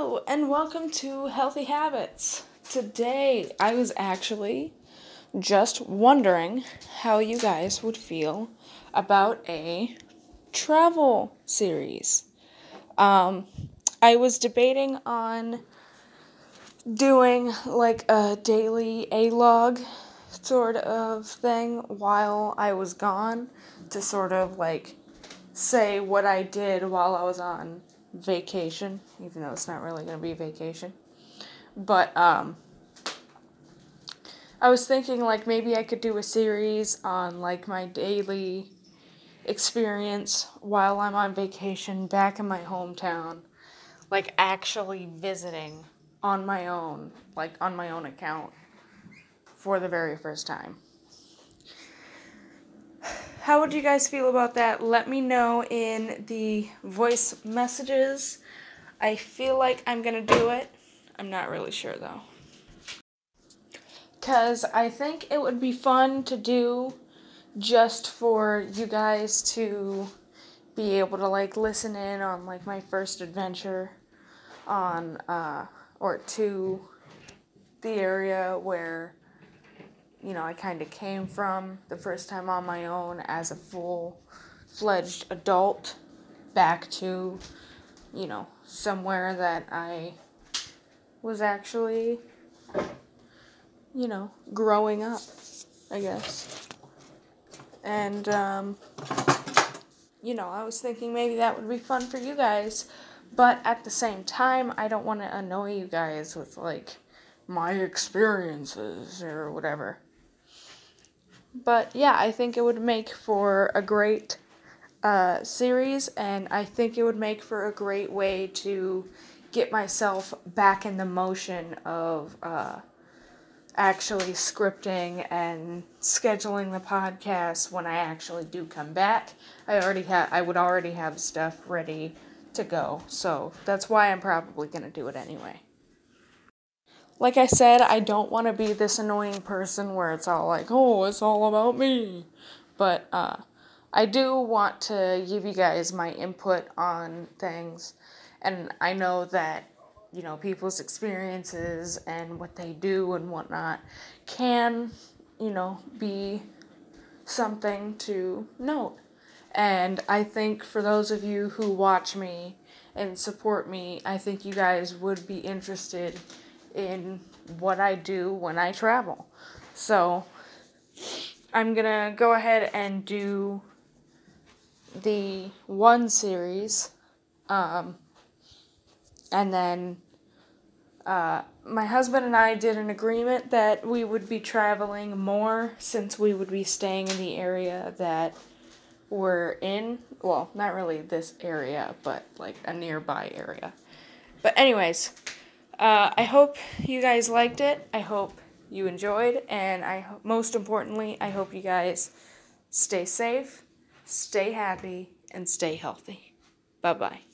And welcome to Healthy Habits. Today, I was actually just wondering how you guys would feel about a travel series. Um, I was debating on doing like a daily A log sort of thing while I was gone to sort of like say what I did while I was on vacation, even though it's not really going to be vacation. But um I was thinking like maybe I could do a series on like my daily experience while I'm on vacation back in my hometown, like actually visiting on my own, like on my own account for the very first time. How would you guys feel about that? Let me know in the voice messages. I feel like I'm gonna do it. I'm not really sure though. Because I think it would be fun to do just for you guys to be able to like listen in on like my first adventure on uh or to the area where you know I kind of came from the first time on my own as a full fledged adult back to you know somewhere that I was actually you know growing up I guess and um, you know, I was thinking maybe that would be fun for you guys, but at the same time, I don't want to annoy you guys with like my experiences or whatever. But yeah, I think it would make for a great uh, series, and I think it would make for a great way to get myself back in the motion of uh, actually scripting and scheduling the podcast when I actually do come back. I already have I would already have stuff ready to go. So that's why I'm probably going to do it anyway. Like I said, I don't want to be this annoying person where it's all like, "Oh, it's all about me." But uh I do want to give you guys my input on things and I know that you know, people's experiences and what they do and whatnot can, you know, be something to note. And I think for those of you who watch me and support me, I think you guys would be interested in what I do when I travel. So I'm gonna go ahead and do the one series. Um, and then uh, my husband and I did an agreement that we would be traveling more since we would be staying in the area that we're in. Well, not really this area, but like a nearby area. But, anyways, uh, I hope you guys liked it. I hope you enjoyed. And I most importantly, I hope you guys stay safe, stay happy, and stay healthy. Bye bye.